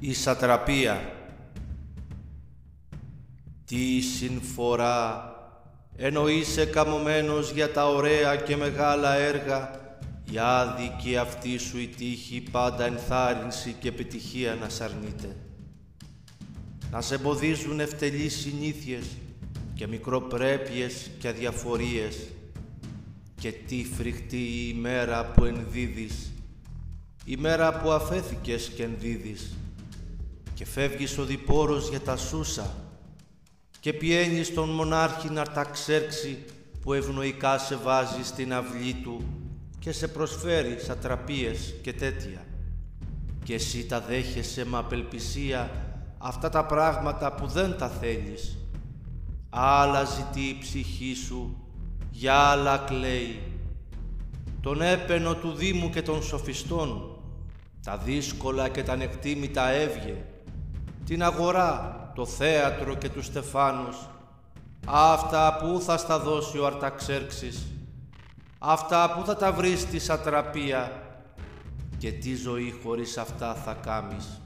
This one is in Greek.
Η σατραπία. Τι συμφορά ενώ είσαι καμωμένος για τα ωραία και μεγάλα έργα η άδικη αυτή σου η τύχη πάντα ενθάρρυνση και επιτυχία να σ' αρνείται. Να σε εμποδίζουν ευτελείς συνήθειες και μικροπρέπειες και αδιαφορίες. Και τι φρικτή η ημέρα που ενδίδεις, η μέρα που αφέθηκες και ενδίδεις και φεύγεις ο διπόρος για τα σούσα και πιένεις τον μονάρχη να τα ξέρξει που ευνοϊκά σε βάζει στην αυλή του και σε προσφέρει σατραπίες και τέτοια. Και εσύ τα δέχεσαι με απελπισία αυτά τα πράγματα που δεν τα θέλεις. Άλλα ζητεί η ψυχή σου, για άλλα κλαίει. Τον έπαινο του Δήμου και των σοφιστών, τα δύσκολα και τα ανεκτήμητα έβγε, την αγορά, το θέατρο και τους στεφάνους, αυτά που θα στα δώσει ο Αρταξέρξης, αυτά που θα τα βρεις στη σατραπία. Και τι ζωή χωρίς αυτά θα κάμεις.